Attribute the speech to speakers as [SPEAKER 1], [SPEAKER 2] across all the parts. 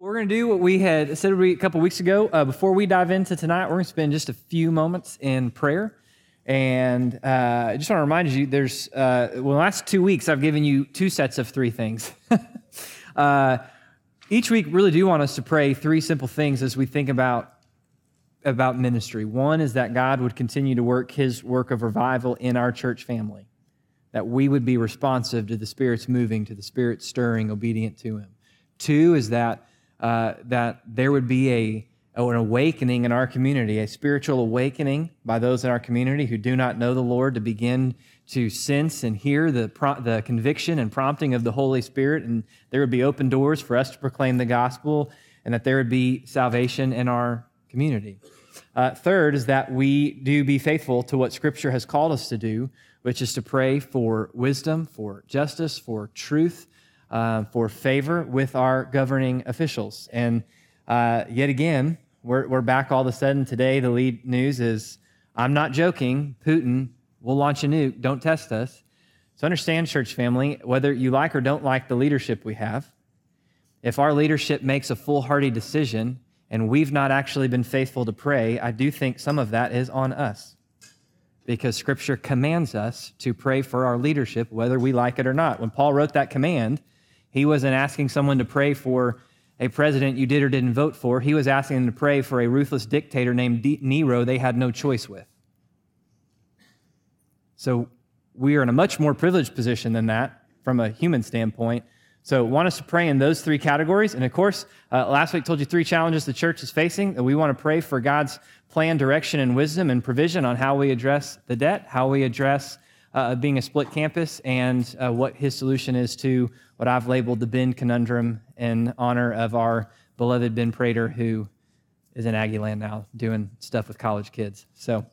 [SPEAKER 1] We're going to do what we had said a couple weeks ago. Uh, before we dive into tonight, we're going to spend just a few moments in prayer. And uh, I just want to remind you there's, uh, well, the last two weeks, I've given you two sets of three things. uh, each week, really do want us to pray three simple things as we think about, about ministry. One is that God would continue to work his work of revival in our church family, that we would be responsive to the Spirit's moving, to the Spirit stirring, obedient to him. Two is that uh, that there would be a, an awakening in our community, a spiritual awakening by those in our community who do not know the Lord to begin to sense and hear the, the conviction and prompting of the Holy Spirit. And there would be open doors for us to proclaim the gospel and that there would be salvation in our community. Uh, third is that we do be faithful to what Scripture has called us to do, which is to pray for wisdom, for justice, for truth, uh, for favor with our governing officials. And uh, yet again, we're, we're back all of a sudden today. The lead news is I'm not joking. Putin will launch a nuke. Don't test us. So understand, church family, whether you like or don't like the leadership we have, if our leadership makes a foolhardy decision and we've not actually been faithful to pray, I do think some of that is on us. Because scripture commands us to pray for our leadership, whether we like it or not. When Paul wrote that command, he wasn't asking someone to pray for a president you did or didn't vote for. He was asking them to pray for a ruthless dictator named Nero they had no choice with. So we are in a much more privileged position than that from a human standpoint. So want us to pray in those three categories. And of course, uh, last week told you three challenges the church is facing. That we want to pray for God's plan, direction, and wisdom and provision on how we address the debt, how we address uh, being a split campus, and uh, what his solution is to what I've labeled the Ben conundrum in honor of our beloved Ben Prater, who is in Aggieland now doing stuff with college kids. So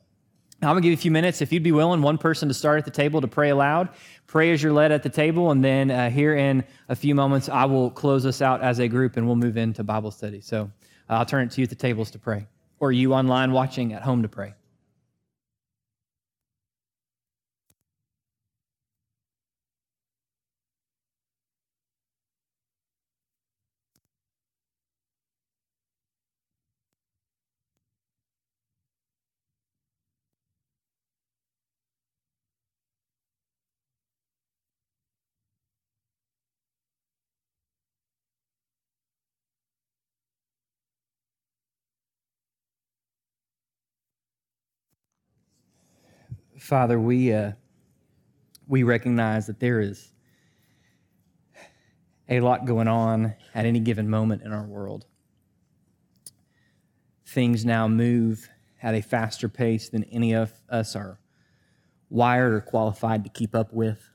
[SPEAKER 1] I'm going to give you a few minutes. If you'd be willing, one person to start at the table to pray aloud. Pray as you're led at the table, and then uh, here in a few moments, I will close us out as a group and we'll move into Bible study. So I'll turn it to you at the tables to pray, or you online watching at home to pray. Father, we, uh, we recognize that there is a lot going on at any given moment in our world. Things now move at a faster pace than any of us are wired or qualified to keep up with.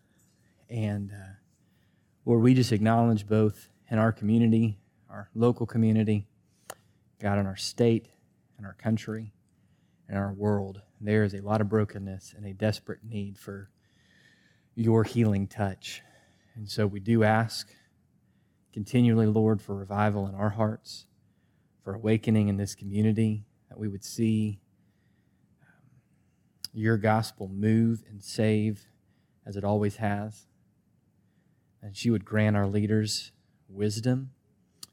[SPEAKER 1] And uh, where we just acknowledge both in our community, our local community, God, in our state, in our country, in our world there is a lot of brokenness and a desperate need for your healing touch. And so we do ask continually, Lord, for revival in our hearts, for awakening in this community, that we would see um, your gospel move and save as it always has. And she would grant our leaders wisdom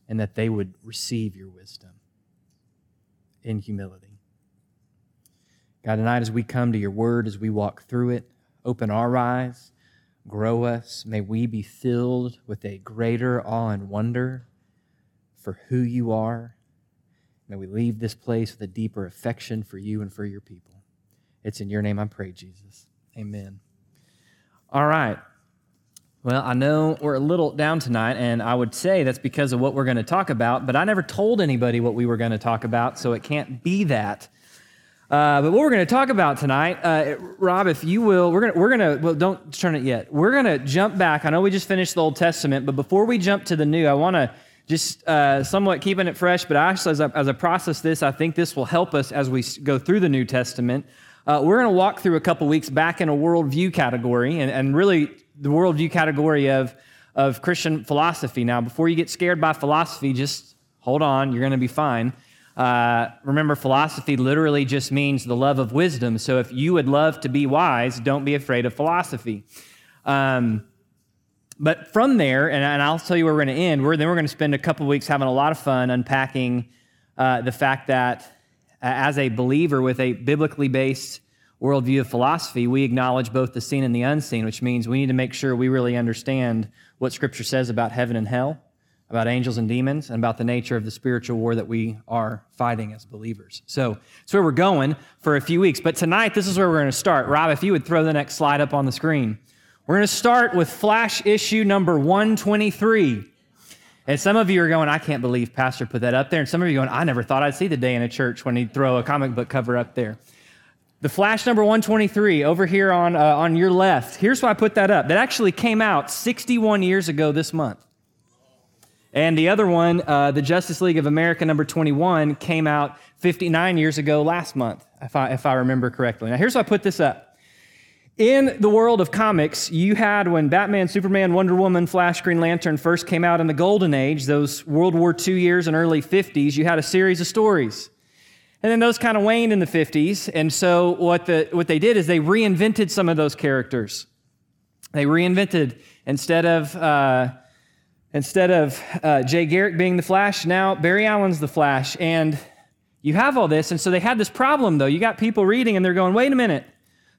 [SPEAKER 1] and that they would receive your wisdom in humility. God, tonight as we come to your word, as we walk through it, open our eyes, grow us. May we be filled with a greater awe and wonder for who you are. May we leave this place with a deeper affection for you and for your people. It's in your name I pray, Jesus. Amen. All right. Well, I know we're a little down tonight, and I would say that's because of what we're going to talk about, but I never told anybody what we were going to talk about, so it can't be that. Uh, but what we're going to talk about tonight, uh, Rob, if you will, we're going we're to, well, don't turn it yet. We're going to jump back. I know we just finished the Old Testament, but before we jump to the New, I want to just uh, somewhat keeping it fresh, but actually, as I, as I process this, I think this will help us as we go through the New Testament. Uh, we're going to walk through a couple weeks back in a worldview category, and, and really the worldview category of, of Christian philosophy. Now, before you get scared by philosophy, just hold on, you're going to be fine. Uh, remember, philosophy literally just means the love of wisdom. So if you would love to be wise, don't be afraid of philosophy. Um, But from there, and, and I'll tell you where we're going to end, we're, then we're going to spend a couple weeks having a lot of fun unpacking uh, the fact that uh, as a believer with a biblically based worldview of philosophy, we acknowledge both the seen and the unseen, which means we need to make sure we really understand what Scripture says about heaven and hell, about angels and demons, and about the nature of the spiritual war that we are fighting as believers. So that's where we're going for a few weeks. But tonight, this is where we're going to start. Rob, if you would throw the next slide up on the screen. We're going to start with flash issue number 123. And some of you are going, I can't believe Pastor put that up there. And some of you are going, I never thought I'd see the day in a church when he'd throw a comic book cover up there. The flash number 123 over here on, uh, on your left. Here's why I put that up. That actually came out 61 years ago this month. And the other one, uh, the Justice League of America number 21, came out 59 years ago last month, if I, if I remember correctly. Now, here's how I put this up. In the world of comics, you had when Batman, Superman, Wonder Woman, Flash, Green Lantern first came out in the Golden Age, those World War II years and early 50s, you had a series of stories. And then those kind of waned in the 50s. And so what, the, what they did is they reinvented some of those characters. They reinvented, instead of, uh, instead of uh, Jay Garrick being the Flash, now Barry Allen's the Flash. And you have all this. And so they had this problem, though. You got people reading and they're going, wait a minute,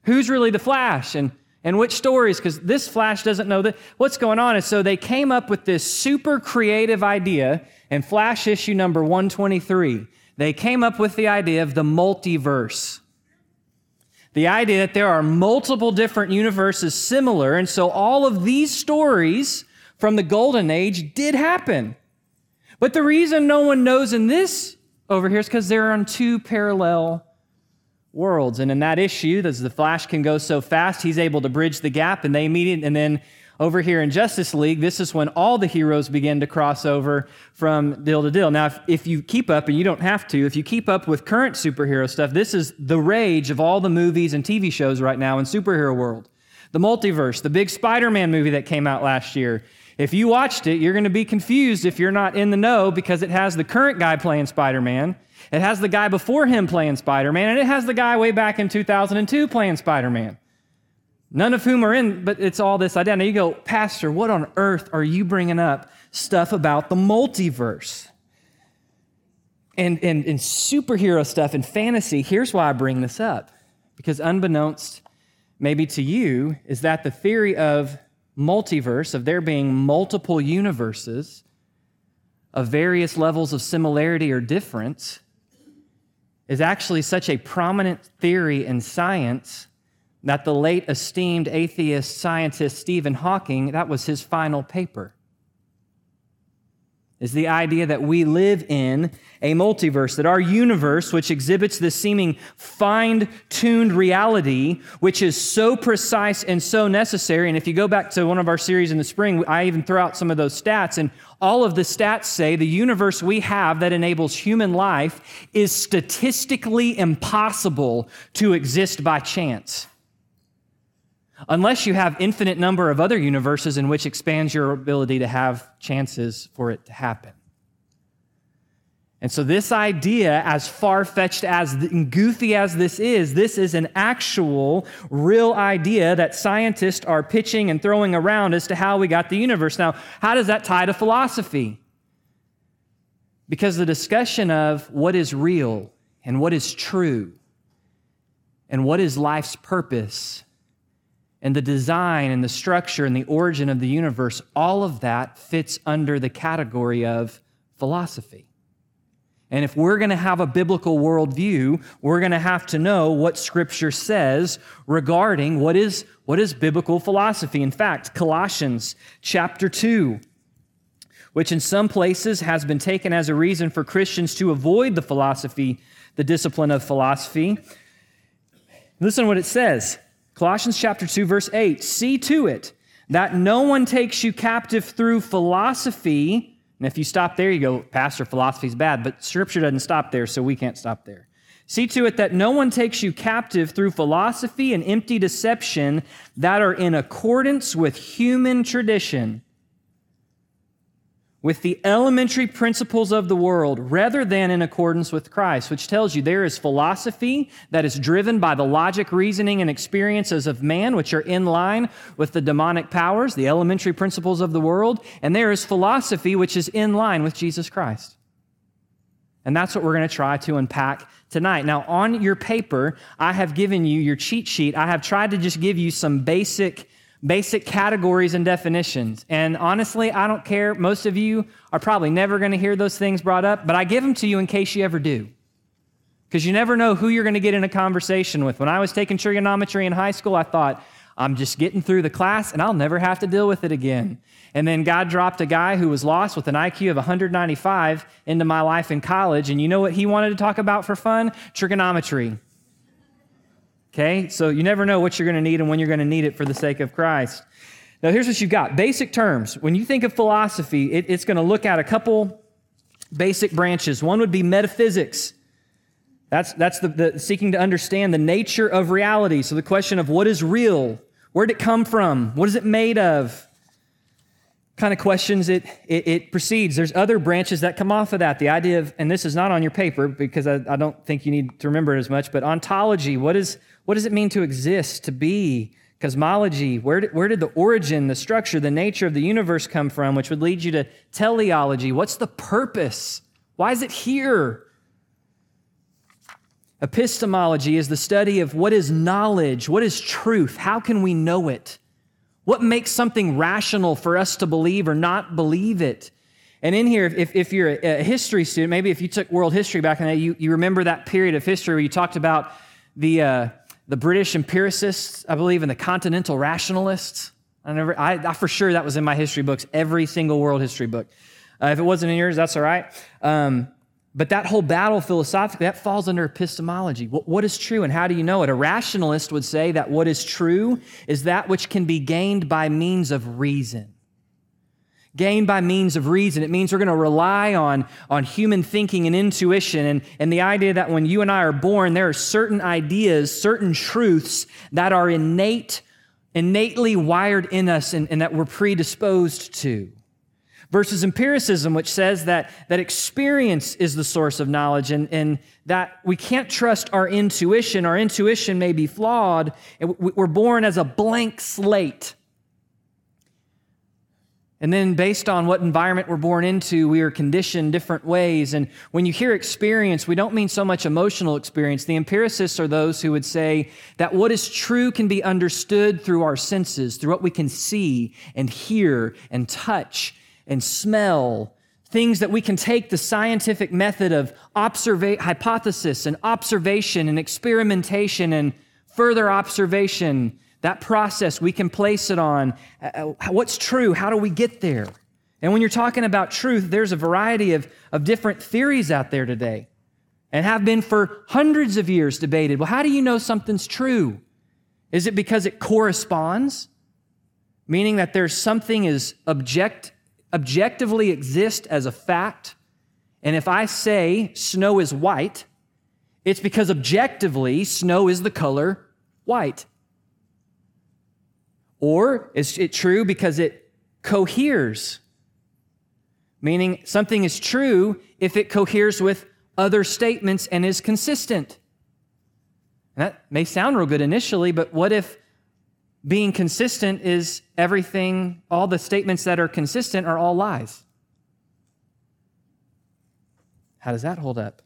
[SPEAKER 1] who's really the Flash? And and which stories because this flash doesn't know that what's going on and so they came up with this super creative idea in flash issue number 123 they came up with the idea of the multiverse. The idea that there are multiple different universes similar, and so all of these stories from the Golden Age did happen. But the reason no one knows in this over here is because they're on two parallel worlds. And in that issue, as the Flash can go so fast, he's able to bridge the gap, and they meet, and then over here in Justice League, this is when all the heroes begin to cross over from deal to deal. Now, if, if, you keep up, and you don't have to, if you keep up with current superhero stuff, this is the rage of all the movies and TV shows right now in superhero world. The multiverse, the big Spider Man movie that came out last year. If you watched it, you're going to be confused if you're not in the know because it has the current guy playing Spider Man, it has the guy before him playing Spider Man, and it has the guy way back in 2002 playing Spider Man. None of whom are in, but it's all this identity. You go, Pastor, what on earth are you bringing up stuff about the multiverse? And, and, and superhero stuff and fantasy, here's why I bring this up. Because unbeknownst maybe to you, is that the theory of multiverse, of there being multiple universes of various levels of similarity or difference, is actually such a prominent theory in science that the late esteemed atheist scientist Stephen Hawking, that was his final paper. Is the idea that we live in a multiverse, that our universe, which exhibits this seeming fine tuned reality, which is so precise and so necessary. And if you go back to one of our series in the spring, I even throw out some of those stats, and all of the stats say the universe we have that enables human life is statistically impossible to exist by chance unless you have infinite number of other universes in which expands your ability to have chances for it to happen. And so, this idea, as far fetched as goofy as this is, this is an actual, real idea that scientists are pitching and throwing around as to how we got the universe. Now, how does that tie to philosophy? Because the discussion of what is real and what is true and what is life's purpose and the design and the structure and the origin of the universe, all of that fits under the category of philosophy. And if we're going to have a biblical worldview, we're going to have to know what Scripture says regarding what is, what is biblical philosophy. In fact, Colossians chapter 2, which in some places has been taken as a reason for Christians to avoid the philosophy, the discipline of philosophy. Listen to what it says. Colossians chapter 2 verse 8, see to it that no one takes you captive through philosophy. And if you stop there, you go, Pastor, philosophy's bad, but scripture doesn't stop there, so we can't stop there. See to it that no one takes you captive through philosophy and empty deception that are in accordance with human tradition, with the elementary principles of the world rather than in accordance with Christ, which tells you there is philosophy that is driven by the logic, reasoning, and experiences of man, which are in line with the demonic powers, the elementary principles of the world, and there is philosophy which is in line with Jesus Christ. And that's what we're going to try to unpack tonight. Now, on your paper, I have given you your cheat sheet. I have tried to just give you some basic basic categories and definitions. And honestly, I don't care. Most of you are probably never going to hear those things brought up, but I give them to you in case you ever do. Because you never know who you're going to get in a conversation with. When I was taking trigonometry in high school, I thought, I'm just getting through the class and I'll never have to deal with it again. And then God dropped a guy who was lost with an IQ of 195 into my life in college. And you know what he wanted to talk about for fun? Trigonometry. Okay? So you never know what you're going to need and when you're going to need it for the sake of Christ. Now, here's what you've got basic terms. When you think of philosophy, it, it's going to look at a couple basic branches. One would be metaphysics. That's, that's the, the seeking to understand the nature of reality. So, the question of what is real? Where did it come from? What is it made of? kind of questions it, it, it, proceeds. There's other branches that come off of that. The idea of, and this is not on your paper because I, I don't think you need to remember it as much, but ontology, what, is, what does it mean to exist, to be? Cosmology, where did, where did the origin, the structure, the nature of the universe come from, which would lead you to teleology? What's the purpose? Why is it here? Epistemology is the study of what is knowledge, what is truth, how can we know it? What makes something rational for us to believe or not believe it? And in here, if, if you're a, history student, maybe if you took world history back in the day, you, you remember that period of history where you talked about the, uh, the British empiricists, I believe, and the continental rationalists. I, never, I, I, for sure that was in my history books, every single world history book. Uh, if it wasn't in yours, that's all right. Um, but that whole battle philosophically, that falls under epistemology. What, what is true and how do you know it? A rationalist would say that what is true is that which can be gained by means of reason. Gained by means of reason. It means we're going to rely on, on human thinking and intuition and, and the idea that when you and I are born, there are certain ideas, certain truths that are innate, innately wired in us and, and that we're predisposed to versus empiricism, which says that, that experience is the source of knowledge and, and that we can't trust our intuition. Our intuition may be flawed. We're born as a blank slate. And then, based on what environment we're born into, we are conditioned different ways. And when you hear experience, we don't mean so much emotional experience. The empiricists are those who would say that what is true can be understood through our senses, through what we can see and hear and touch and smell, things that we can take the scientific method of observa- hypothesis and observation and experimentation and further observation, that process, we can place it on uh, uh, what's true, how do we get there? And when you're talking about truth, there's a variety of, of different theories out there today and have been for hundreds of years debated. Well, how do you know something's true? Is it because it corresponds? Meaning that there's something is object objectively exist as a fact. And if I say snow is white, it's because objectively snow is the color white. Or is it true because it coheres? Meaning something is true if it coheres with other statements and is consistent. And that may sound real good initially, but what if being consistent is everything, all the statements that are consistent are all lies. How does that hold up?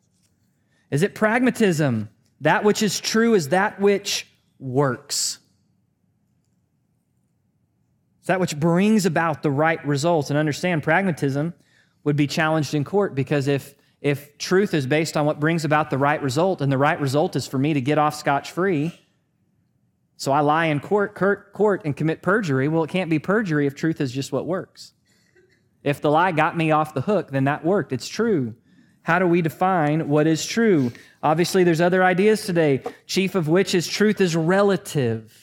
[SPEAKER 1] Is it pragmatism? That which is true is that which works. It's that which brings about the right results. And understand, pragmatism would be challenged in court because if, if truth is based on what brings about the right result, and the right result is for me to get off scotch free, so I lie in court, court, court and commit perjury. Well, it can't be perjury if truth is just what works. If the lie got me off the hook, then that worked. It's true. How do we define what is true? Obviously, there's other ideas today, chief of which is truth is relative.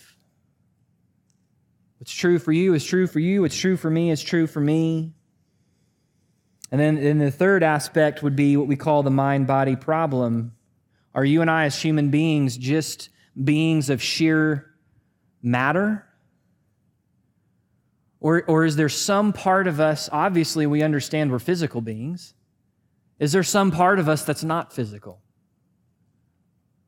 [SPEAKER 1] What's true for you is true for you. What's true for me is true for me. And then and the third aspect would be what we call the mind body problem. Are you and I, as human beings, just beings of sheer matter? Or, or is there some part of us, obviously, we understand we're physical beings. Is there some part of us that's not physical?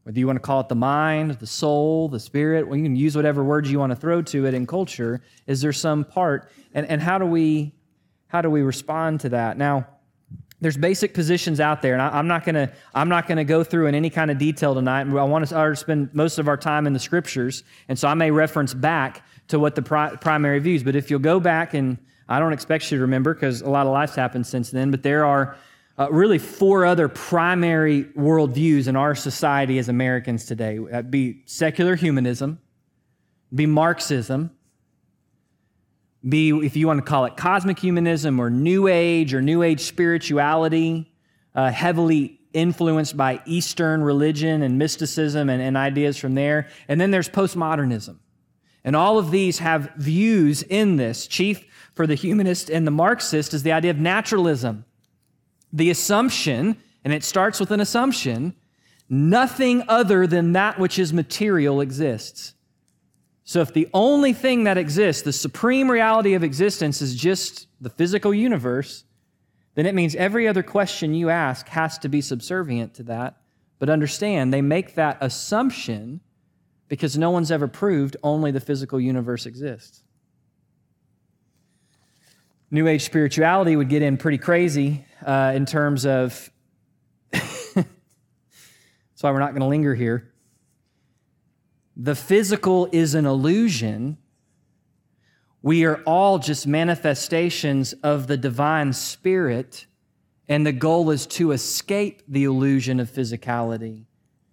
[SPEAKER 1] Whether you want to call it the mind, the soul, the spirit, well, you can use whatever words you want to throw to it in culture. Is there some part? And, and how do we how do we respond to that? Now, there's basic positions out there, and I, am not gonna I'm not gonna go through in any kind of detail tonight. I want to spend most of our time in the scriptures, and so I may reference back to what the pri- primary views. But if you'll go back, and I don't expect you to remember because a lot of life's happened since then, but there are uh, really four other primary worldviews in our society as Americans today. That'd be secular humanism, be Marxism, be, if you want to call it cosmic humanism or New Age or New Age spirituality, uh, heavily influenced by Eastern religion and mysticism and, and ideas from there. And then there's postmodernism. And all of these have views in this. Chief for the humanist and the Marxist is the idea of naturalism the assumption, and it starts with an assumption, nothing other than that which is material exists. So if the only thing that exists, the supreme reality of existence, is just the physical universe, then it means every other question you ask has to be subservient to that. But understand, they make that assumption because no one's ever proved only the physical universe exists. New Age spirituality would get in pretty crazy uh, in terms of. That's why we're not going to linger here. The physical is an illusion. We are all just manifestations of the divine spirit, and the goal is to escape the illusion of physicality.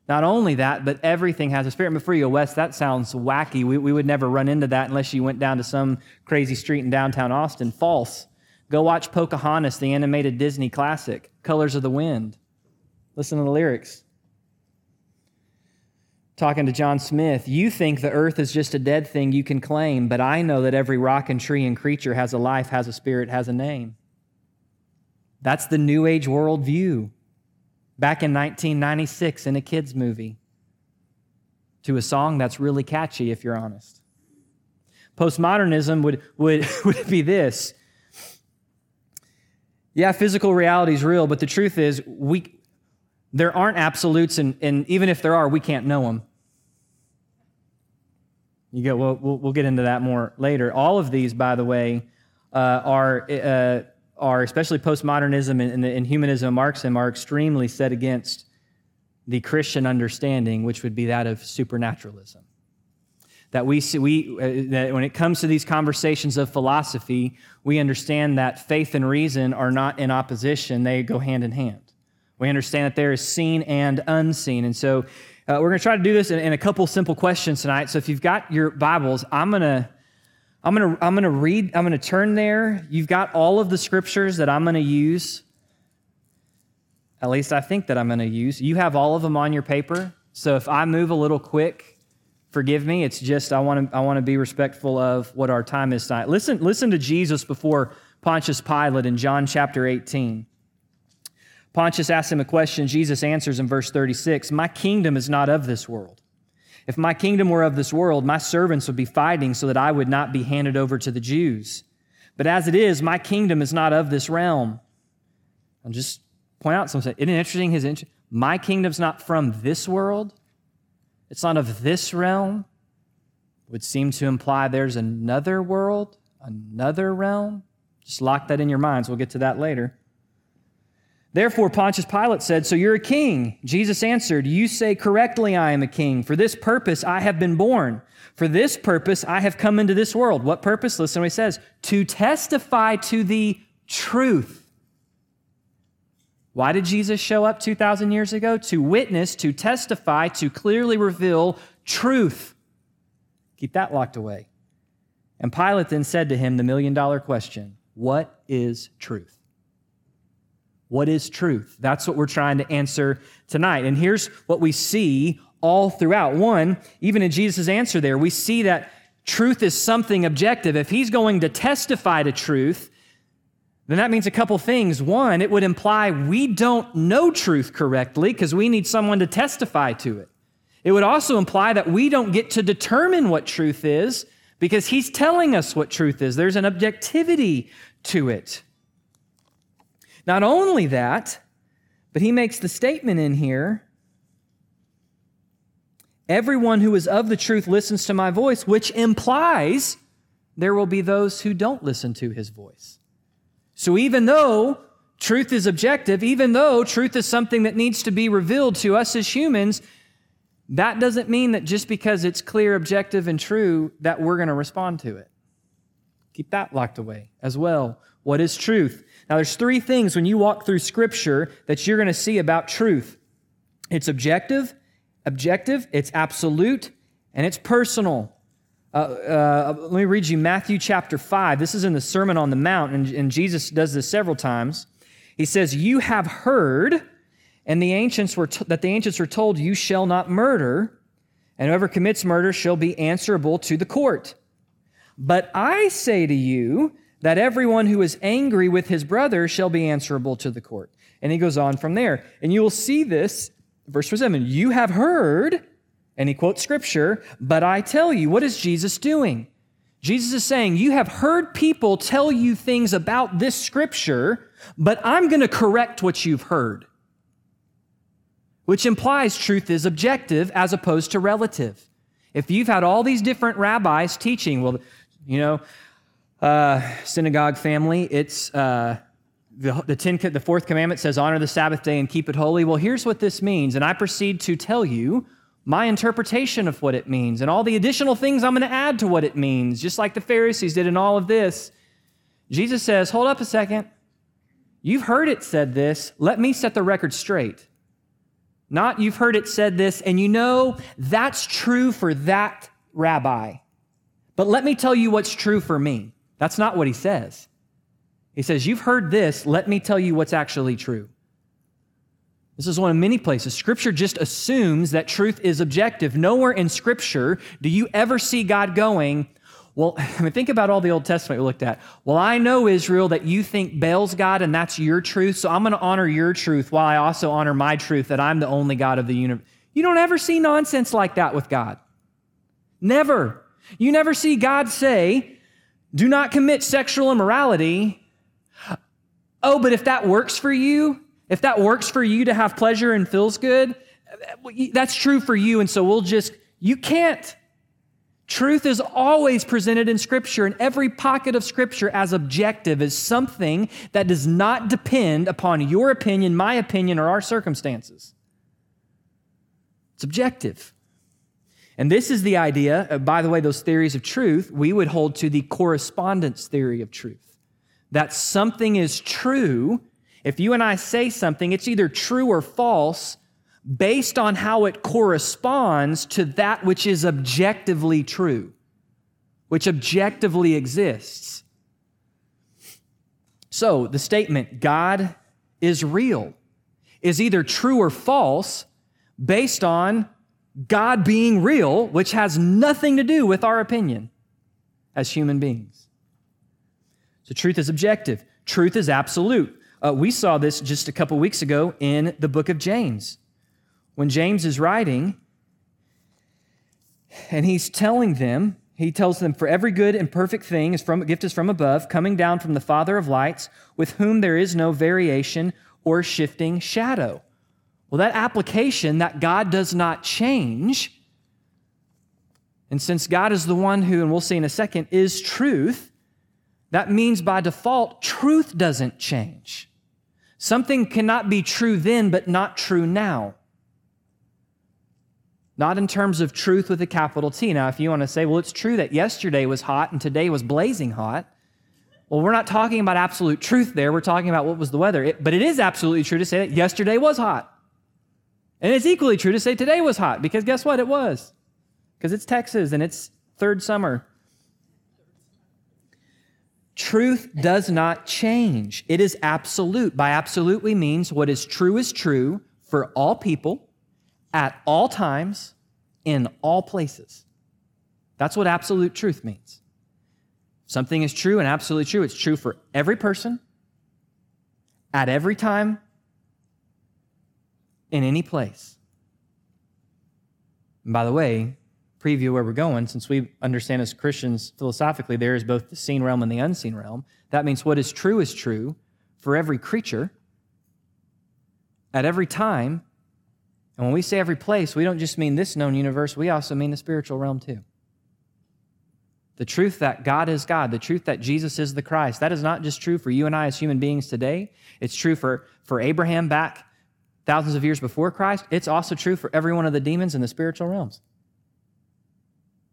[SPEAKER 1] Not only that, but everything has a spirit. Before you go west, that sounds wacky. We, we would never run into that unless you went down to some crazy street in downtown Austin. False. Go watch Pocahontas, the animated Disney classic, Colors of the Wind. Listen to the lyrics. Talking to John Smith, you think the earth is just a dead thing you can claim, but I know that every rock and tree and creature has a life, has a spirit, has a name. That's the New Age worldview back in 1996 in a kids' movie to a song that's really catchy, if you're honest. Postmodernism would, would, would be this. Yeah, physical reality is real, but the truth is, we, there aren't absolutes, and, and even if there are, we can't know them. You go, well, we'll, we'll get into that more later. All of these, by the way, uh, are uh, are, especially postmodernism and, and, humanism and Marxism, are extremely set against the Christian understanding, which would be that of supernaturalism. That we, see, we uh, that when it comes to these conversations of philosophy, we understand that faith and reason are not in opposition, they go hand in hand. We understand that there is seen and unseen. And so uh, we're going to try to do this in, in a couple simple questions tonight. So if you've got your Bibles, I'm going to I'm to I'm to read I'm going to turn there. You've got all of the scriptures that I'm going to use. At least I think that I'm going to use. You have all of them on your paper. So if I move a little quick, forgive me. It's just I want to I want to be respectful of what our time is tonight. Listen listen to Jesus before Pontius Pilate in John chapter 18. Pontius asks him a question. Jesus answers in verse 36 My kingdom is not of this world. If my kingdom were of this world, my servants would be fighting so that I would not be handed over to the Jews. But as it is, my kingdom is not of this realm. I'll just point out something. Isn't it interesting? His my kingdom's not from this world. It's not of this realm. Would seem to imply there's another world, another realm. Just lock that in your minds. We'll get to that later. Therefore, Pontius Pilate said, So you're a king. Jesus answered, You say correctly, I am a king. For this purpose I have been born. For this purpose I have come into this world. What purpose? Listen what he says to testify to the truth. Why did Jesus show up 2,000 years ago? To witness, to testify, to clearly reveal truth. Keep that locked away. And Pilate then said to him the million dollar question What is truth? What is truth? That's what we're trying to answer tonight. And here's what we see all throughout. One, even in Jesus' answer there, we see that truth is something objective. If he's going to testify to truth, then that means a couple things. One, it would imply we don't know truth correctly because we need someone to testify to it. It would also imply that we don't get to determine what truth is because he's telling us what truth is. There's an objectivity to it. Not only that, but he makes the statement in here Everyone who is of the truth listens to my voice, which implies there will be those who don't listen to his voice. So even though truth is objective, even though truth is something that needs to be revealed to us as humans, that doesn't mean that just because it's clear, objective, and true, that we're going to respond to it. Keep that locked away as well. What is truth? Now, there's three things when you walk through Scripture that you're going to see about truth it's objective, objective, it's absolute, and it's personal. Uh, uh, let me read you Matthew chapter 5. This is in the Sermon on the Mount, and, and Jesus does this several times. He says, You have heard, and the ancients were t- that the ancients were told, You shall not murder, and whoever commits murder shall be answerable to the court. But I say to you that everyone who is angry with his brother shall be answerable to the court. And he goes on from there. And you will see this verse 7 You have heard, and he quotes scripture, but I tell you, what is Jesus doing? Jesus is saying, You have heard people tell you things about this scripture, but I'm going to correct what you've heard. Which implies truth is objective as opposed to relative. If you've had all these different rabbis teaching, well, you know, uh, synagogue family, it's uh, the, the, ten, the fourth commandment says, honor the Sabbath day and keep it holy. Well, here's what this means. And I proceed to tell you my interpretation of what it means and all the additional things I'm going to add to what it means, just like the Pharisees did in all of this. Jesus says, hold up a second. You've heard it said this. Let me set the record straight. Not you've heard it said this, and you know that's true for that rabbi. But let me tell you what's true for me. That's not what he says. He says, You've heard this, let me tell you what's actually true. This is one of many places. Scripture just assumes that truth is objective. Nowhere in Scripture do you ever see God going, well, I mean, think about all the Old Testament we looked at. Well, I know, Israel, that you think Baal's God and that's your truth, so I'm going to honor your truth while I also honor my truth that I'm the only God of the universe. You don't ever see nonsense like that with God. Never. You never see God say, do not commit sexual immorality Oh, but if that works for you, if that works for you to have pleasure and feels good, that's true for you. And so we'll just, you can't. Truth is always presented in Scripture, in every pocket of Scripture, as objective, as something that does not depend upon your opinion, my opinion, or our circumstances. It's objective. And this is the idea, uh, by the way, those theories of truth, we would hold to the correspondence theory of truth that something is true, if you and I say something, it's either true or false based on how it corresponds to that which is objectively true, which objectively exists. So the statement, God is real, is either true or false based on God being real, which has nothing to do with our opinion as human beings. So truth is objective, truth is absolute. Uh, we saw this just a couple weeks ago in the book of James. When James is writing, and he's telling them, he tells them, For every good and perfect thing is from a gift is from above, coming down from the Father of lights, with whom there is no variation or shifting shadow. Well, that application that God does not change, and since God is the one who, and we'll see in a second, is truth, that means by default, truth doesn't change. Something cannot be true then, but not true now. Not in terms of truth with a capital T. Now, if you want to say, well, it's true that yesterday was hot and today was blazing hot, well, we're not talking about absolute truth there. We're talking about what was the weather. It, but it is absolutely true to say that yesterday was hot. And it's equally true to say today was hot because guess what? It was. Because it's Texas and it's third summer. Truth does not change. It is absolute. By absolute, we means what is true is true for all people, at all times, in all places. That's what absolute truth means. Something is true and absolutely true. It's true for every person, at every time, in any place. And by the way, preview where we're going, since we understand as Christians philosophically, there is both the seen realm and the unseen realm. That means what is true is true for every creature at every time. And when we say every place, we don't just mean this known universe, we also mean the spiritual realm too. The truth that God is God, the truth that Jesus is the Christ, that is not just true for you and I as human beings today. It's true for, for Abraham back thousands of years before Christ. It's also true for every one of the demons in the spiritual realms.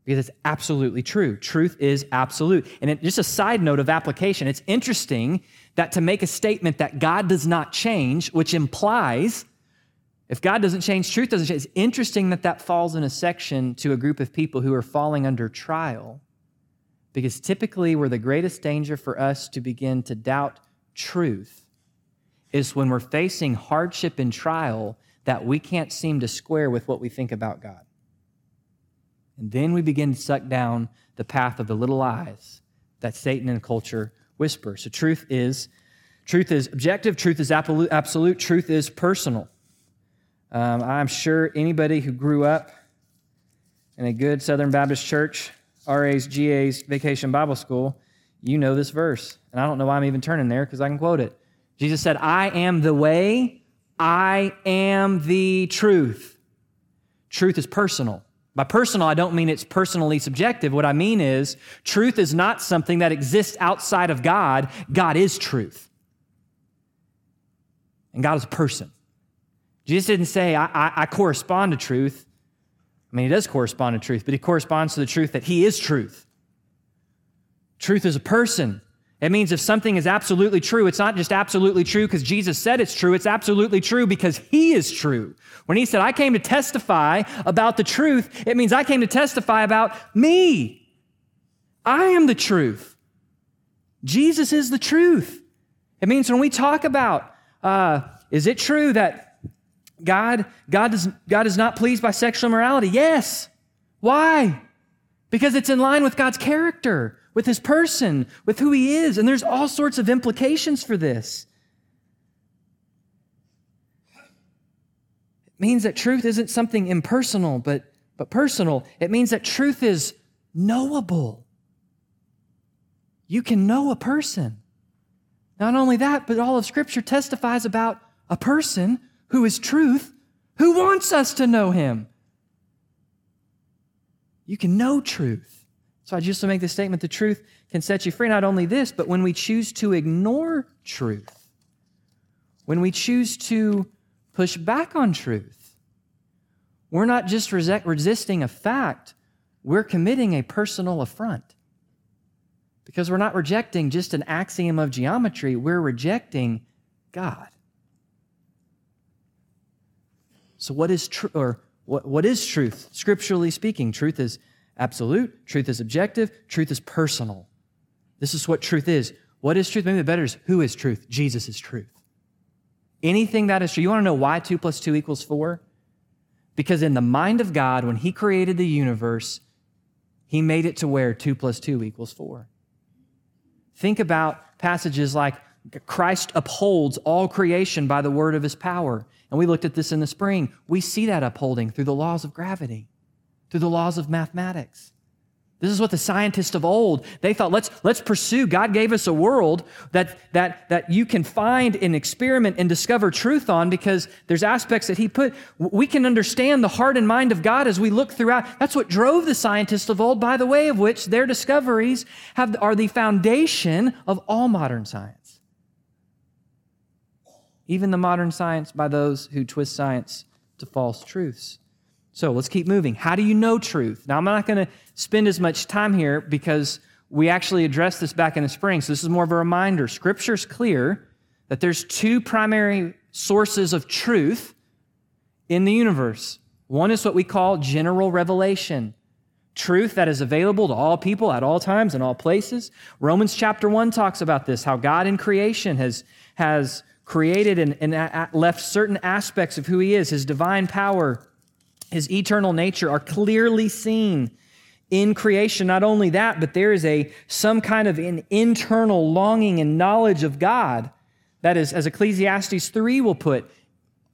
[SPEAKER 1] Because it's absolutely true. Truth is absolute. And it, just a side note of application, it's interesting that to make a statement that God does not change, which implies if God doesn't change, truth doesn't change. It's interesting that that falls in a section to a group of people who are falling under trial because typically, where the greatest danger for us to begin to doubt truth is when we're facing hardship and trial that we can't seem to square with what we think about God. And then we begin to suck down the path of the little lies that Satan and culture whisper. So truth is truth is objective, truth is absolute, truth is personal. Um, I'm sure anybody who grew up in a good Southern Baptist church RA's, GA's Vacation Bible School, you know this verse. And I don't know why I'm even turning there because I can quote it. Jesus said, I am the way, I am the truth. Truth is personal. By personal, I don't mean it's personally subjective. What I mean is, truth is not something that exists outside of God. God is truth. And God is a person. Jesus didn't say, I, I, I correspond to truth. I mean, he does correspond to truth, but he corresponds to the truth that he is truth. Truth is a person. It means if something is absolutely true, it's not just absolutely true because Jesus said it's true, it's absolutely true because He is true. When He said, I came to testify about the truth, it means I came to testify about me. I am the truth. Jesus is the truth. It means when we talk about, uh, is it true that God, God, does, God is not pleased by sexual immorality. Yes. Why? Because it's in line with God's character, with his person, with who he is. And there's all sorts of implications for this. It means that truth isn't something impersonal, but, but personal. It means that truth is knowable. You can know a person. Not only that, but all of Scripture testifies about a person who is truth, who wants us to know him. You can know truth. So I just to make the statement the truth can set you free. Not only this, but when we choose to ignore truth, when we choose to push back on truth, we're not just resisting a fact, we're committing a personal affront. Because we're not rejecting just an axiom of geometry, we're rejecting God. So, what is true, or what, what is truth? Scripturally speaking, truth is absolute, truth is objective, truth is personal. This is what truth is. What is truth? Maybe the better is who is truth? Jesus is truth. Anything that is true. You want to know why 2 plus 2 equals 4? Because in the mind of God, when He created the universe, He made it to where 2 plus 2 equals 4. Think about passages like Christ upholds all creation by the word of his power. And we looked at this in the spring. We see that upholding through the laws of gravity, through the laws of mathematics. This is what the scientists of old, they thought, let's, let's pursue. God gave us a world that, that, that you can find and experiment and discover truth on because there's aspects that he put. We can understand the heart and mind of God as we look throughout. That's what drove the scientists of old, by the way of which their discoveries have, are the foundation of all modern science even the modern science by those who twist science to false truths. So let's keep moving. How do you know truth? Now, I'm not going to spend as much time here because we actually addressed this back in the spring. So this is more of a reminder. Scripture's clear that there's two primary sources of truth in the universe. One is what we call general revelation. Truth that is available to all people at all times and all places. Romans chapter 1 talks about this, how God in creation has, has created and, and left certain aspects of who he is, his divine power, his eternal nature, are clearly seen in creation. Not only that, but there is a some kind of an internal longing and knowledge of God. That is, as Ecclesiastes 3 will put,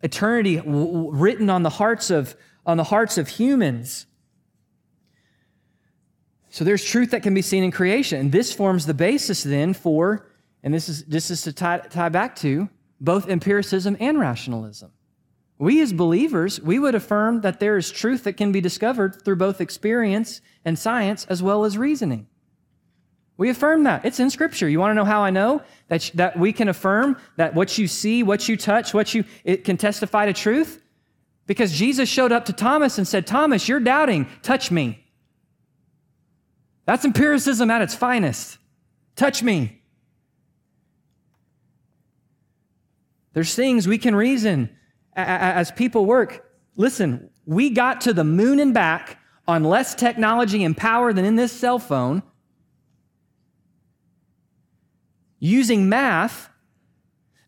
[SPEAKER 1] eternity written on the hearts of on the hearts of humans. So there's truth that can be seen in creation. And this forms the basis then for, and this is this is to tie, tie back to both empiricism and rationalism. We as believers, we would affirm that there is truth that can be discovered through both experience and science as well as reasoning. We affirm that. It's in Scripture. You want to know how I know that, that we can affirm that what you see, what you touch, what you, it can testify to truth? Because Jesus showed up to Thomas and said, Thomas, you're doubting. Touch me. That's empiricism at its finest. Touch me. There's things we can reason as people work. Listen, we got to the moon and back on less technology and power than in this cell phone using math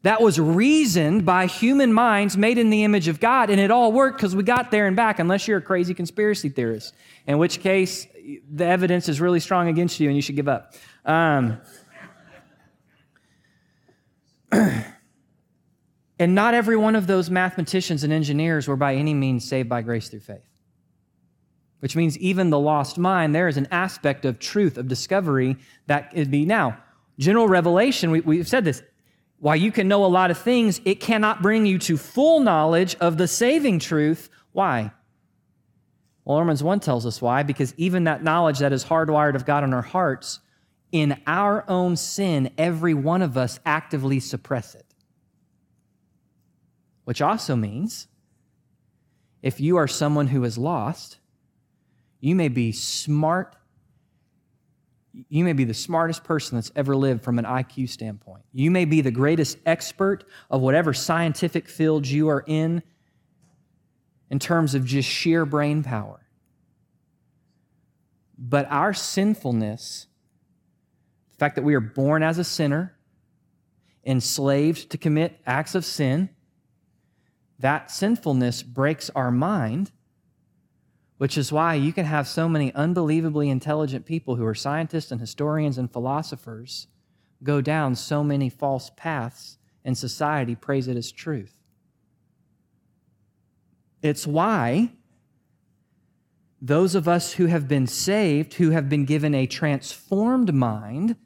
[SPEAKER 1] that was reasoned by human minds made in the image of God, and it all worked because we got there and back, unless you're a crazy conspiracy theorist, in which case the evidence is really strong against you and you should give up. Um, and not every one of those mathematicians and engineers were by any means saved by grace through faith. Which means even the lost mind, there is an aspect of truth, of discovery that could be. Now, General revelation, we, we've said this, while you can know a lot of things, it cannot bring you to full knowledge of the saving truth. Why? Well, Romans 1 tells us why, because even that knowledge that is hardwired of God in our hearts, in our own sin, every one of us actively suppress it. Which also means if you are someone who is lost, you may be smart you may be the smartest person that's ever lived from an IQ standpoint. You may be the greatest expert of whatever scientific field you are in, in terms of just sheer brain power. But our sinfulness, the fact that we are born as a sinner, enslaved to commit acts of sin, that sinfulness breaks our mind which is why you can have so many unbelievably intelligent people who are scientists and historians and philosophers go down so many false paths and society praise it as truth. It's why those of us who have been saved, who have been given a transformed mind,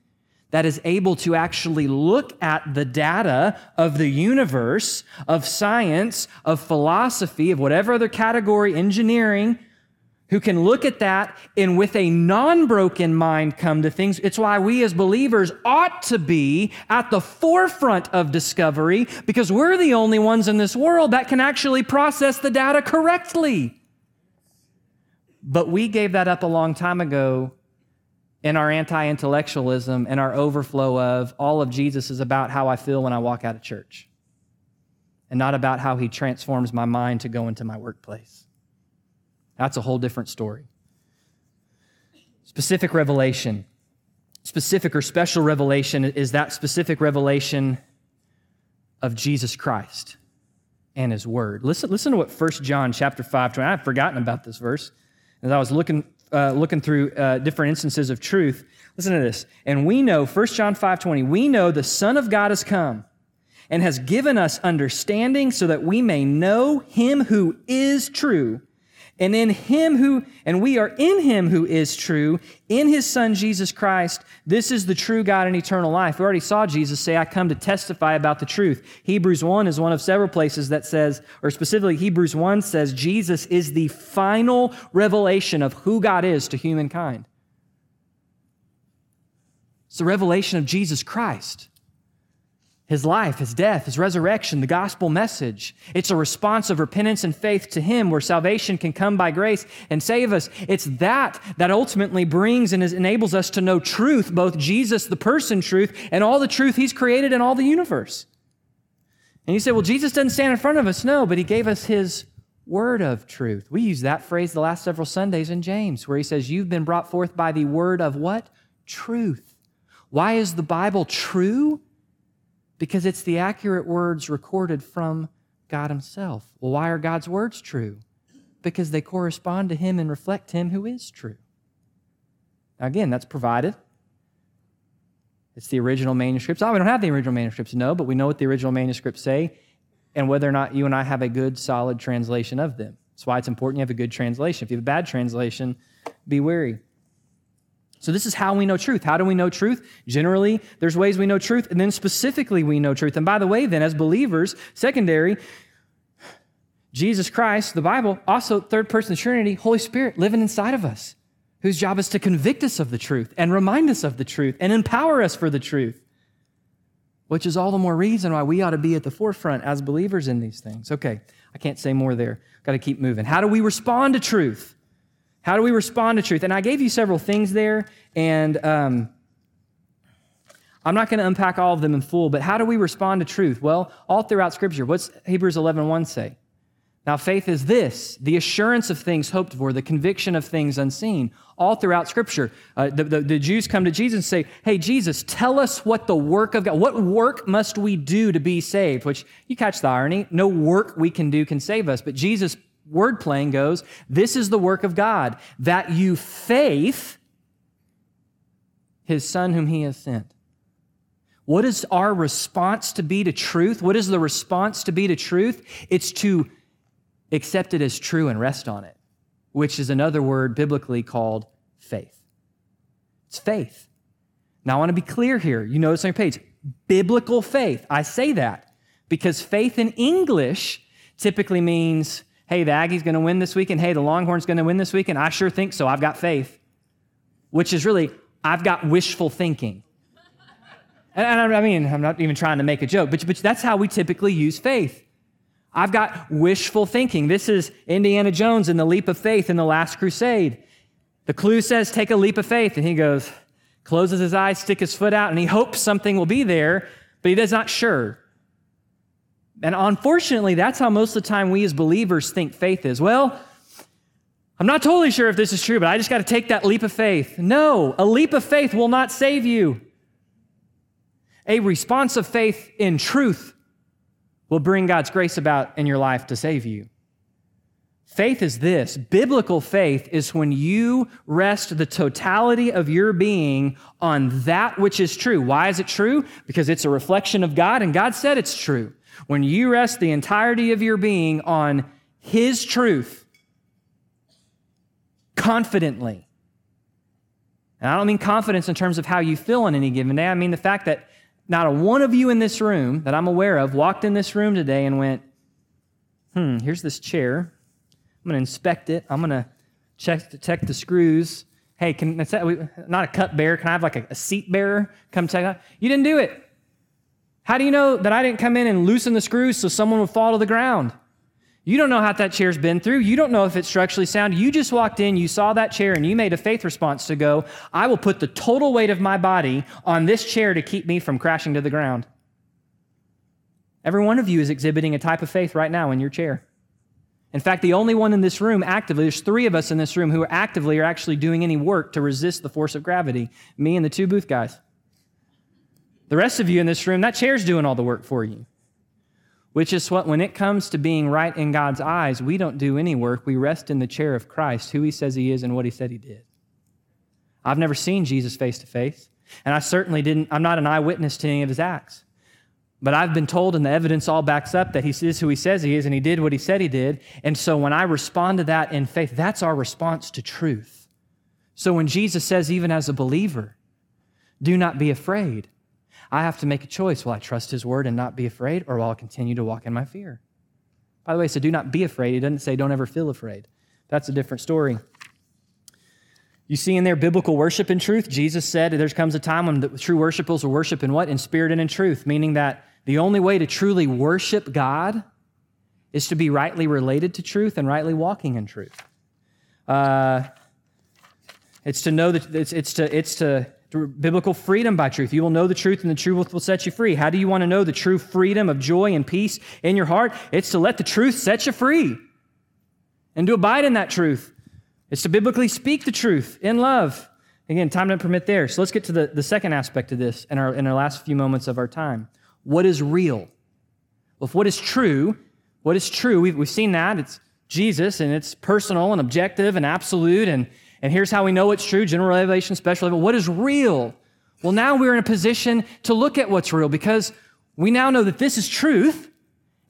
[SPEAKER 1] that is able to actually look at the data of the universe, of science, of philosophy, of whatever other category, engineering, who can look at that and with a non broken mind come to things. It's why we as believers ought to be at the forefront of discovery because we're the only ones in this world that can actually process the data correctly. But we gave that up a long time ago in our anti intellectualism and our overflow of all of Jesus is about how I feel when I walk out of church and not about how he transforms my mind to go into my workplace. That's a whole different story. Specific revelation. Specific or special revelation is that specific revelation of Jesus Christ and his word. Listen, listen to what 1 John chapter 5, 20, I've forgotten about this verse. As I was looking, uh, looking through uh, different instances of truth, listen to this. And we know, 1 John 5, 20, we know the Son of God has come and has given us understanding so that we may know him who is true and in him who, and we are in him who is true, in his son Jesus Christ. This is the true God and eternal life. We already saw Jesus say, I come to testify about the truth. Hebrews 1 is one of several places that says, or specifically Hebrews 1 says, Jesus is the final revelation of who God is to humankind. It's the revelation of Jesus Christ his life, his death, his resurrection, the gospel message. It's a response of repentance and faith to him where salvation can come by grace and save us. It's that that ultimately brings and enables us to know truth, both Jesus, the person truth, and all the truth he's created in all the universe. And you say, well, Jesus doesn't stand in front of us. No, but he gave us his word of truth. We use that phrase the last several Sundays in James, where he says, You've been brought forth by the word of what? Truth. Why is the Bible true? Because it's the accurate words recorded from God Himself. Well, why are God's words true? Because they correspond to Him and reflect Him who is true. Now, again, that's provided. It's the original manuscripts. Oh, we don't have the original manuscripts, no, but we know what the original manuscripts say and whether or not you and I have a good, solid translation of them. That's why it's important you have a good translation. If you have a bad translation, be wary. So, this is how we know truth. How do we know truth? Generally, there's ways we know truth, and then specifically, we know truth. And by the way, then, as believers, secondary, Jesus Christ, the Bible, also third person Trinity, Holy Spirit living inside of us, whose job is to convict us of the truth and remind us of the truth and empower us for the truth, which is all the more reason why we ought to be at the forefront as believers in these things. Okay, I can't say more there. Got to keep moving. How do we respond to truth? How do we respond to truth? And I gave you several things there, and um, I'm not going to unpack all of them in full, but how do we respond to truth? Well, all throughout Scripture, what's Hebrews 11.1 say? Now, faith is this the assurance of things hoped for, the conviction of things unseen. All throughout Scripture, uh, the, the, the, Jews come to Jesus and say, Hey, Jesus, tell us what the work of God, what work must we do to be saved? Which you catch the irony. No work we can do can save us. But Jesus word playing goes, This is the work of God, that you faith his Son whom he has sent. What is our response to be to truth? What is the response to be to truth? It's to accept it as true and rest on it, which is another word biblically called faith. It's faith. Now, I want to be clear here. You notice on your page, biblical faith. I say that because faith in English typically means hey, the Aggie's going to win this weekend. Hey, the Longhorn's going to win this weekend. I sure think so. I've got faith, which is really, I've got wishful thinking. And I mean, I'm not even trying to make a joke, but, but that's how we typically use faith. I've got wishful thinking. This is Indiana Jones in the leap of faith in the last crusade. The clue says, take a leap of faith. And he goes, closes his eyes, stick his foot out, and he hopes something will be there, but he is not sure. And unfortunately, that's how most of the time we as believers think faith is. Well, I'm not totally sure if this is true, but I just got to take that leap of faith. No, a leap of faith will not save you. A response of faith in truth will bring God's grace about in your life to save you. Faith is this biblical faith is when you rest the totality of your being on that which is true. Why is it true? Because it's a reflection of God, and God said it's true. When you rest the entirety of your being on His truth, confidently, and I don't mean confidence in terms of how you feel on any given day, I mean the fact that not a one of you in this room that I'm aware of walked in this room today and went, hmm, here's this chair. I'm going to inspect it. I'm going to check, check the screws. Hey, can not a cup bearer? Can I have like a, a seat bearer come check out? You didn't do it. How do you know that I didn't come in and loosen the screws so someone would fall to the ground? You don't know how that chair's been through. You don't know if it's structurally sound. You just walked in, you saw that chair, and you made a faith response to go, I will put the total weight of my body on this chair to keep me from crashing to the ground. Every one of you is exhibiting a type of faith right now in your chair. In fact, the only one in this room actively, there's three of us in this room who are actively are actually doing any work to resist the force of gravity me and the two booth guys. The rest of you in this room, that chair's doing all the work for you. Which is what, when it comes to being right in God's eyes, we don't do any work. We rest in the chair of Christ, who he says he is and what he said he did. I've never seen Jesus face to face, and I certainly didn't, I'm not an eyewitness to any of his acts. But I've been told, and the evidence all backs up that he is who he says he is, and he did what he said he did. And so when I respond to that in faith, that's our response to truth. So when Jesus says, even as a believer, do not be afraid, I have to make a choice. Will I trust his word and not be afraid, or will I continue to walk in my fear? By the way, so do not be afraid. He doesn't say don't ever feel afraid. That's a different story. You see in there biblical worship and truth. Jesus said there comes a time when the true worshipers will worship in what? In spirit and in truth, meaning that the only way to truly worship God is to be rightly related to truth and rightly walking in truth. Uh, it's to know that it's, it's to it's to biblical freedom by truth. You will know the truth, and the truth will set you free. How do you want to know the true freedom of joy and peace in your heart? It's to let the truth set you free and to abide in that truth. It's to biblically speak the truth in love. Again, time doesn't permit there. So let's get to the, the second aspect of this in our, in our last few moments of our time. What is real? Well, if what is true, what is true, we've, we've seen that. It's Jesus, and it's personal and objective and absolute, and and here's how we know it's true general revelation, special revelation. What is real? Well, now we're in a position to look at what's real because we now know that this is truth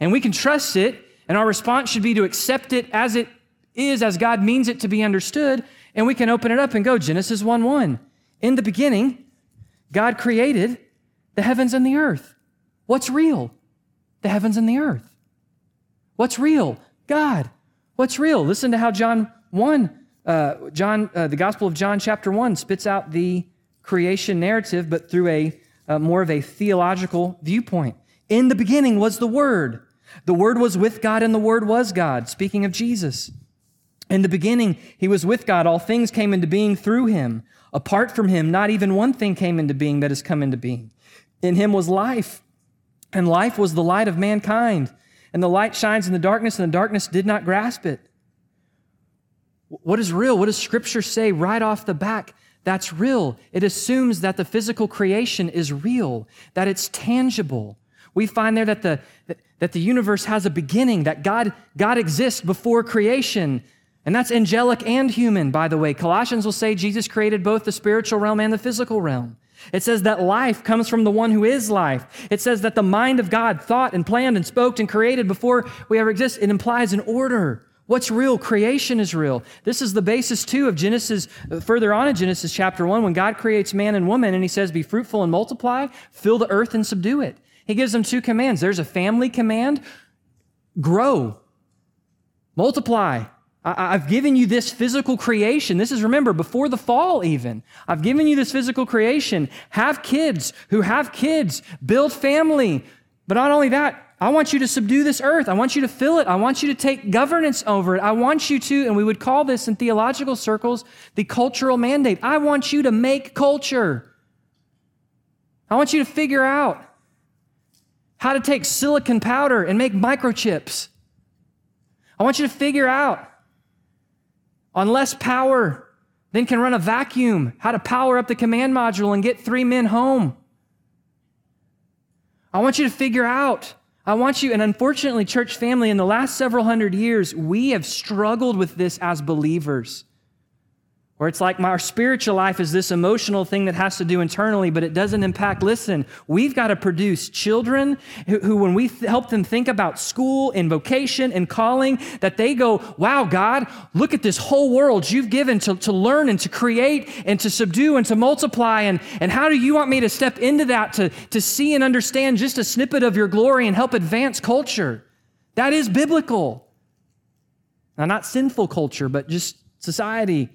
[SPEAKER 1] and we can trust it, and our response should be to accept it as it is, as God means it to be understood, and we can open it up and go Genesis 1 1. In the beginning, God created the heavens and the earth. What's real? The heavens and the earth. What's real? God. What's real? Listen to how John 1, uh, John, uh, the Gospel of John, chapter 1, spits out the creation narrative, but through a uh, more of a theological viewpoint. In the beginning was the Word. The Word was with God, and the Word was God. Speaking of Jesus. In the beginning, he was with God. All things came into being through him. Apart from him, not even one thing came into being that has come into being. In him was life, and life was the light of mankind. And the light shines in the darkness, and the darkness did not grasp it. What is real? What does Scripture say right off the back? That's real. It assumes that the physical creation is real, that it's tangible. We find there that the, that the universe has a beginning, that God, God exists before creation, and that's angelic and human, by the way. Colossians will say Jesus created both the spiritual realm and the physical realm. It says that life comes from the one who is life. It says that the mind of God thought and planned and spoke and created before we ever exist. It implies an order. What's real? Creation is real. This is the basis, too, of Genesis, uh, further on in Genesis chapter 1, when God creates man and woman and he says, Be fruitful and multiply, fill the earth and subdue it. He gives them two commands. There's a family command grow, multiply, I've given you this physical creation. This is, remember, before the fall, even. I've given you this physical creation. Have kids who have kids, build family. But not only that, I want you to subdue this earth. I want you to fill it. I want you to take governance over it. I want you to, and we would call this in theological circles the cultural mandate. I want you to make culture. I want you to figure out how to take silicon powder and make microchips. I want you to figure out on less power than can run a vacuum, how to power up the command module and get three men home. I want you to figure out. I want you, and unfortunately, church family, in the last several hundred years, we have struggled with this as believers. Where it's like our spiritual life is this emotional thing that has to do internally, but it doesn't impact. Listen, we've got to produce children who, who when we th- help them think about school and vocation and calling, that they go, wow, God, look at this whole world you've given to, to learn and to create and to subdue and to multiply. And, and how do you want me to step into that to, to see and understand just a snippet of your glory and help advance culture? That is biblical. Now, not sinful culture, but just society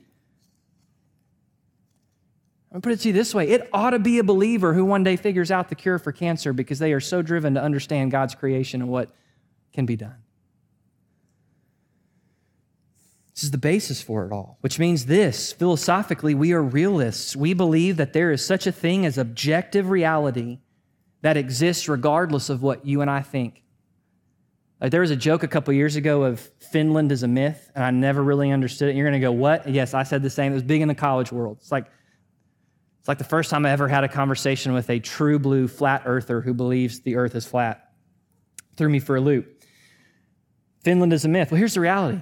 [SPEAKER 1] I'm put it to you this way it ought to be a believer who one day figures out the cure for cancer because they are so driven to understand God's creation and what can be done. This is the basis for it all, which means this philosophically, we are realists. We believe that there is such a thing as objective reality that exists regardless of what you and I think. Like there was a joke a couple years ago of Finland is a myth, and I never really understood it. You're going to go, What? Yes, I said the same. It was big in the college world. It's like, it's like the first time I ever had a conversation with a true blue flat earther who believes the earth is flat. Threw me for a loop. Finland is a myth. Well, here's the reality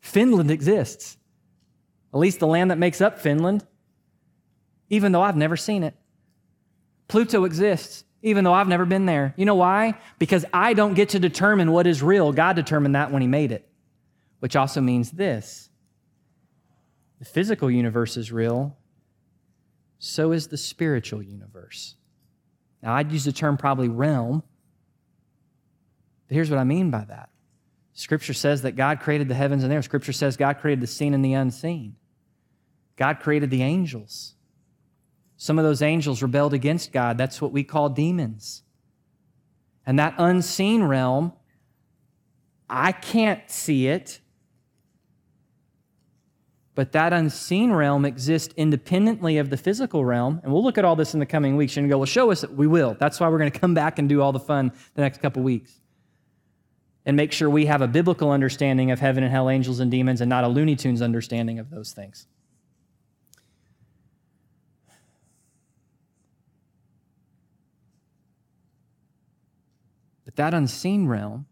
[SPEAKER 1] Finland exists, at least the land that makes up Finland, even though I've never seen it. Pluto exists, even though I've never been there. You know why? Because I don't get to determine what is real. God determined that when He made it, which also means this the physical universe is real, so is the spiritual universe. Now, I'd use the term probably realm, but here's what I mean by that. Scripture says that God created the heavens and the earth. Scripture says God created the seen and the unseen. God created the angels. Some of those angels rebelled against God. That's what we call demons. And that unseen realm, I can't see it, but that unseen realm exists independently of the physical realm. And we'll look at all this in the coming weeks. You're going to go, well, show us. We will. That's why we're going to come back and do all the fun the next couple weeks. And make sure we have a biblical understanding of heaven and hell, angels and demons, and not a Looney Tunes understanding of those things. But that unseen realm,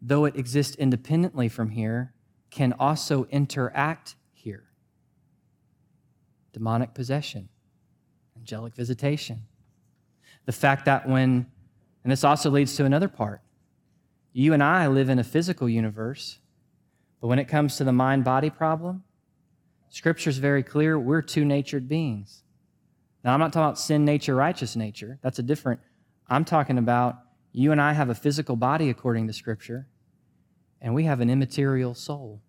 [SPEAKER 1] though it exists independently from here, can also interact demonic possession, angelic visitation. The fact that when, and this also leads to another part, you and I live in a physical universe, but when it comes to the mind body problem, Scripture is very clear we're two natured beings. Now, I'm not talking about sin nature, righteous nature. That's a different. I'm talking about you and I have a physical body according to Scripture, and we have an immaterial soul.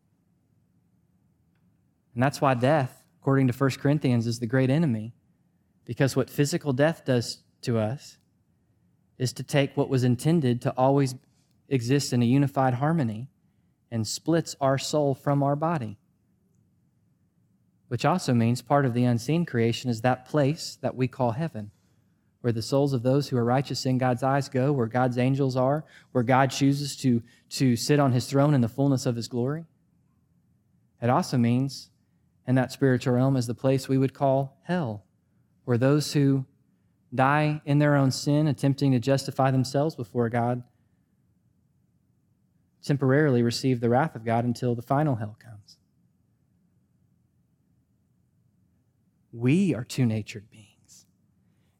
[SPEAKER 1] And that's why death, according to 1 Corinthians, is the great enemy. Because what physical death does to us is to take what was intended to always exist in a unified harmony and splits our soul from our body. Which also means part of the unseen creation is that place that we call heaven, where the souls of those who are righteous in God's eyes go, where God's angels are, where God chooses to, to sit on his throne in the fullness of his glory. It also means, in that spiritual realm, is the place we would call hell, where those who die in their own sin, attempting to justify themselves before God, temporarily receive the wrath of God until the final hell comes. We are two natured beings.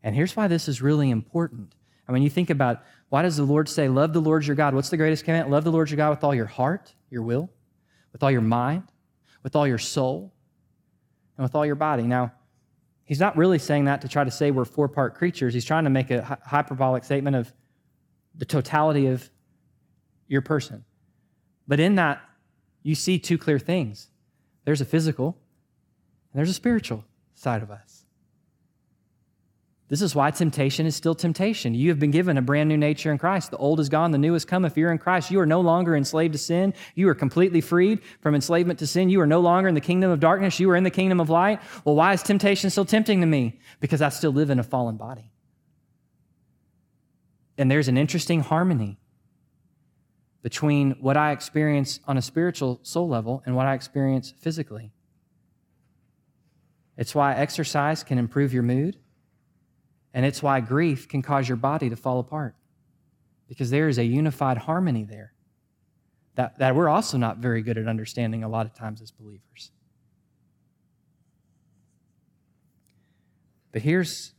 [SPEAKER 1] And here's why this is really important. I mean, you think about why does the Lord say, Love the Lord your God? What's the greatest commandment? Love the Lord your God with all your heart, your will, with all your mind, with all your soul, and with all your body. Now, he's not really saying that to try to say we're four part creatures. He's trying to make a hyperbolic statement of the totality of your person. But in that, you see two clear things there's a physical, and there's a spiritual side of us. This is why temptation is still temptation. You have been given a brand new nature in Christ. The old is gone, the new has come. If you're in Christ, you are no longer enslaved to sin. You are completely freed from enslavement to sin. You are no longer in the kingdom of darkness. You are in the kingdom of light. Well, why is temptation still tempting to me? Because I still live in a fallen body. And there's an interesting harmony between what I experience on a spiritual soul level and what I experience physically. It's why exercise can improve your mood, and it's why grief can cause your body to fall apart because there is a unified harmony there that, that we're also not very good at understanding a lot of times as believers. But here's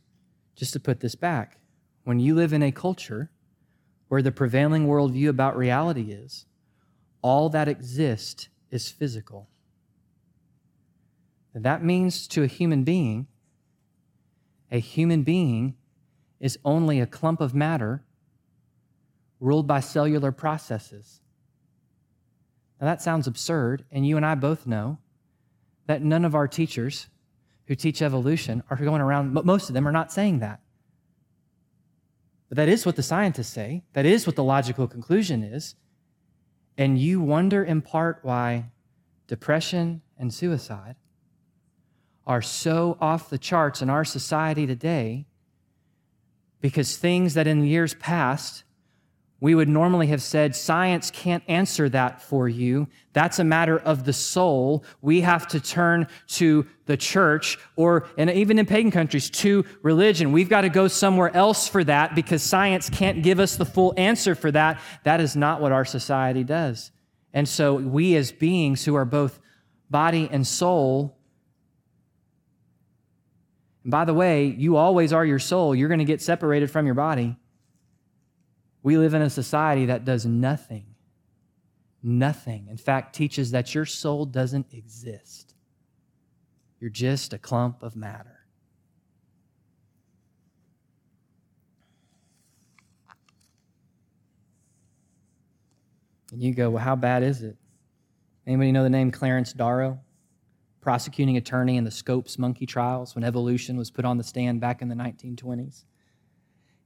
[SPEAKER 1] just to put this back when you live in a culture where the prevailing worldview about reality is, all that exists is physical. And that means to a human being, a human being is only a clump of matter ruled by cellular processes. Now, that sounds absurd, and you and I both know that none of our teachers who teach evolution are going around, But most of them are not saying that. But that is what the scientists say. That is what the logical conclusion is. And you wonder in part why depression and suicide are so off the charts in our society today because things that in years past we would normally have said, science can't answer that for you. That's a matter of the soul. We have to turn to the church or, and even in pagan countries, to religion. We've got to go somewhere else for that because science can't give us the full answer for that. That is not what our society does. And so we as beings who are both body and soul, and by the way, you always are your soul. You're going to get separated from your body. We live in a society that does nothing, nothing. In fact, teaches that your soul doesn't exist. You're just a clump of matter. And you go, well, how bad is it? Anybody know the name Clarence Darrow? Prosecuting attorney in the Scopes monkey trials when evolution was put on the stand back in the 1920s.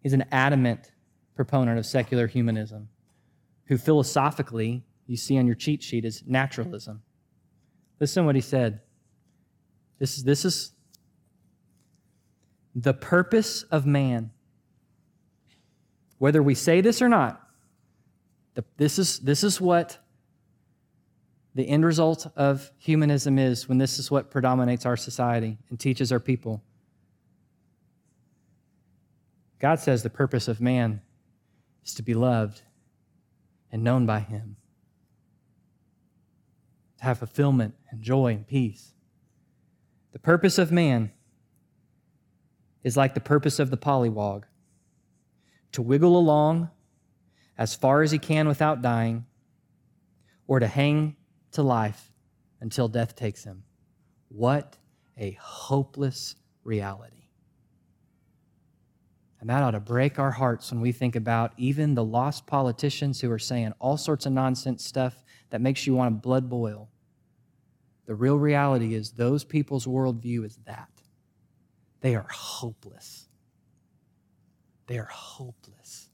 [SPEAKER 1] He's an adamant proponent of secular humanism, who philosophically, you see on your cheat sheet, is naturalism. Listen to what he said. This is, this is the purpose of man. Whether we say this or not, the, this, is, this is what the end result of humanism is when this is what predominates our society and teaches our people. God says the purpose of man is to be loved and known by Him, to have fulfillment and joy and peace. The purpose of man is like the purpose of the pollywog to wiggle along as far as he can without dying, or to hang to life until death takes him. What a hopeless reality. And that ought to break our hearts when we think about even the lost politicians who are saying all sorts of nonsense stuff that makes you want to blood boil. The real reality is those people's worldview is that. They are hopeless. They are hopeless.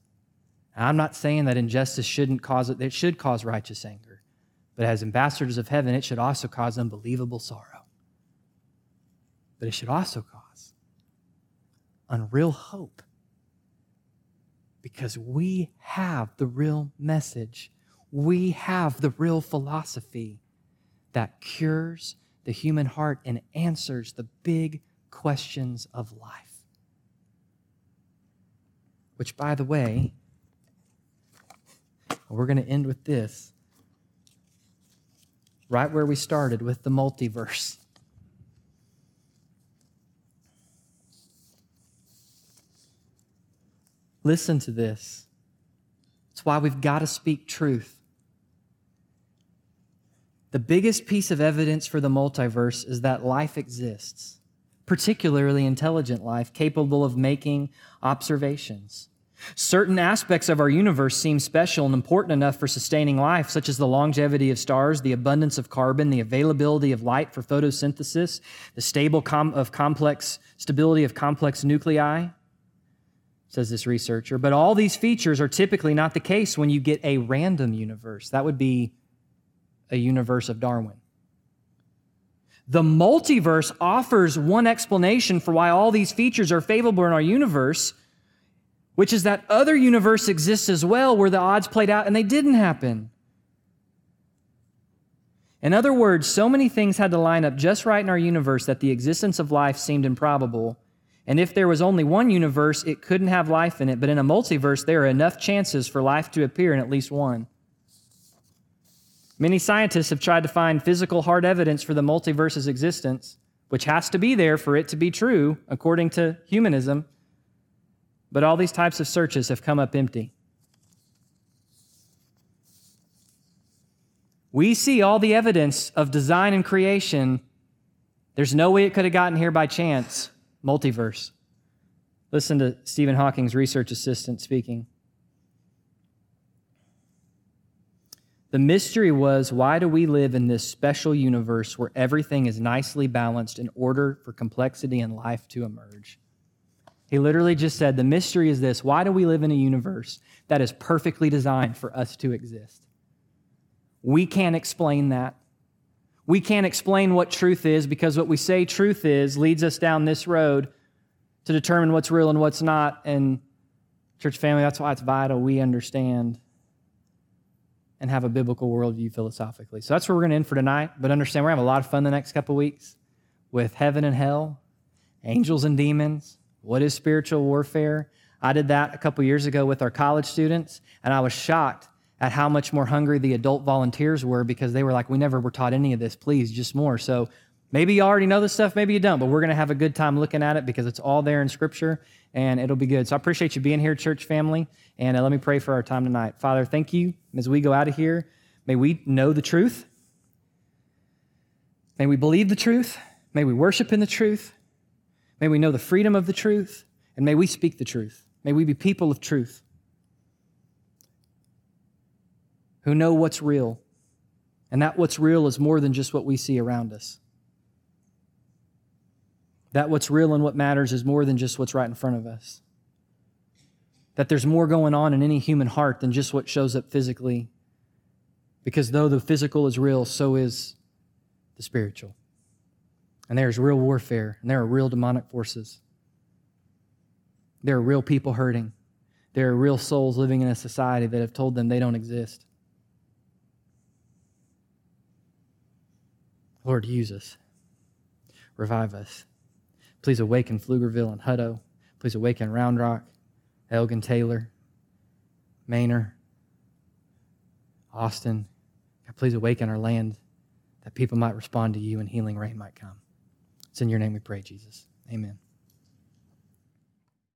[SPEAKER 1] And I'm not saying that injustice shouldn't cause it, it should cause righteous anger. But as ambassadors of heaven, it should also cause unbelievable sorrow. But it should also cause unreal hope because we have the real message. We have the real philosophy that cures the human heart and answers the big questions of life. Which, by the way, we're going to end with this right where we started with the multiverse. Listen to this. It's why we've got to speak truth. The biggest piece of evidence for the multiverse is that life exists, particularly intelligent life capable of making observations. Certain aspects of our universe seem special and important enough for sustaining life, such as the longevity of stars, the abundance of carbon, the availability of light for photosynthesis, the stable com- of complex stability of complex nuclei says this researcher. But all these features are typically not the case when you get a random universe. That would be a universe of Darwin. The multiverse offers one explanation for why all these features are favorable in our universe, which is that other universe exists as well where the odds played out and they didn't happen. In other words, so many things had to line up just right in our universe that the existence of life seemed improbable and if there was only one universe, it couldn't have life in it. But in a multiverse, there are enough chances for life to appear in at least one. Many scientists have tried to find physical hard evidence for the multiverse's existence, which has to be there for it to be true, according to humanism. But all these types of searches have come up empty. We see all the evidence of design and creation. There's no way it could have gotten here by chance multiverse. Listen to Stephen Hawking's research assistant speaking. The mystery was why do we live in this special universe where everything is nicely balanced in order for complexity and life to emerge? He literally just said, The mystery is this why do we live in a universe that is perfectly designed for us to exist? We can't explain that. We can't explain what truth is because what we say truth is leads us down this road to determine what's real and what's not. And, church family, that's why it's vital we understand and have a biblical worldview philosophically. So that's where we're going to end for tonight. But understand we're going to have a lot of fun the next couple weeks with heaven and hell, angels and demons, what is spiritual warfare. I did that a couple years ago with our college students, and I was shocked at how much more hungry the adult volunteers were because they were like, we never were taught any of this, please, just more. So maybe you already know this stuff, maybe you don't, but we're going to have a good time looking at it because it's all there in Scripture and it'll be good. So I appreciate you being here, church family, and uh, let me pray for our time tonight. Father, thank you as we go out of here. May we know the truth. May we believe the truth. May we worship in the truth. May we know the freedom of the truth. And may we speak the truth. May we be people of truth. who know what's real. And that what's real is more than just what we see around us. That what's real and what matters is more than just what's right in front of us. That there's more going on in any human heart than just what shows up physically. Because though the physical is real, so is the spiritual. And there's real warfare, and there are real demonic forces. There are real people hurting. There are real souls living in a society that have told them they don't exist. Lord, use us. Revive us. Please awaken Pflugerville and Hutto. Please awaken Round Rock, Elgin Taylor, Manor, Austin. God, please awaken our land that people might respond to you and healing rain might come. It's in your name we pray, Jesus. Amen.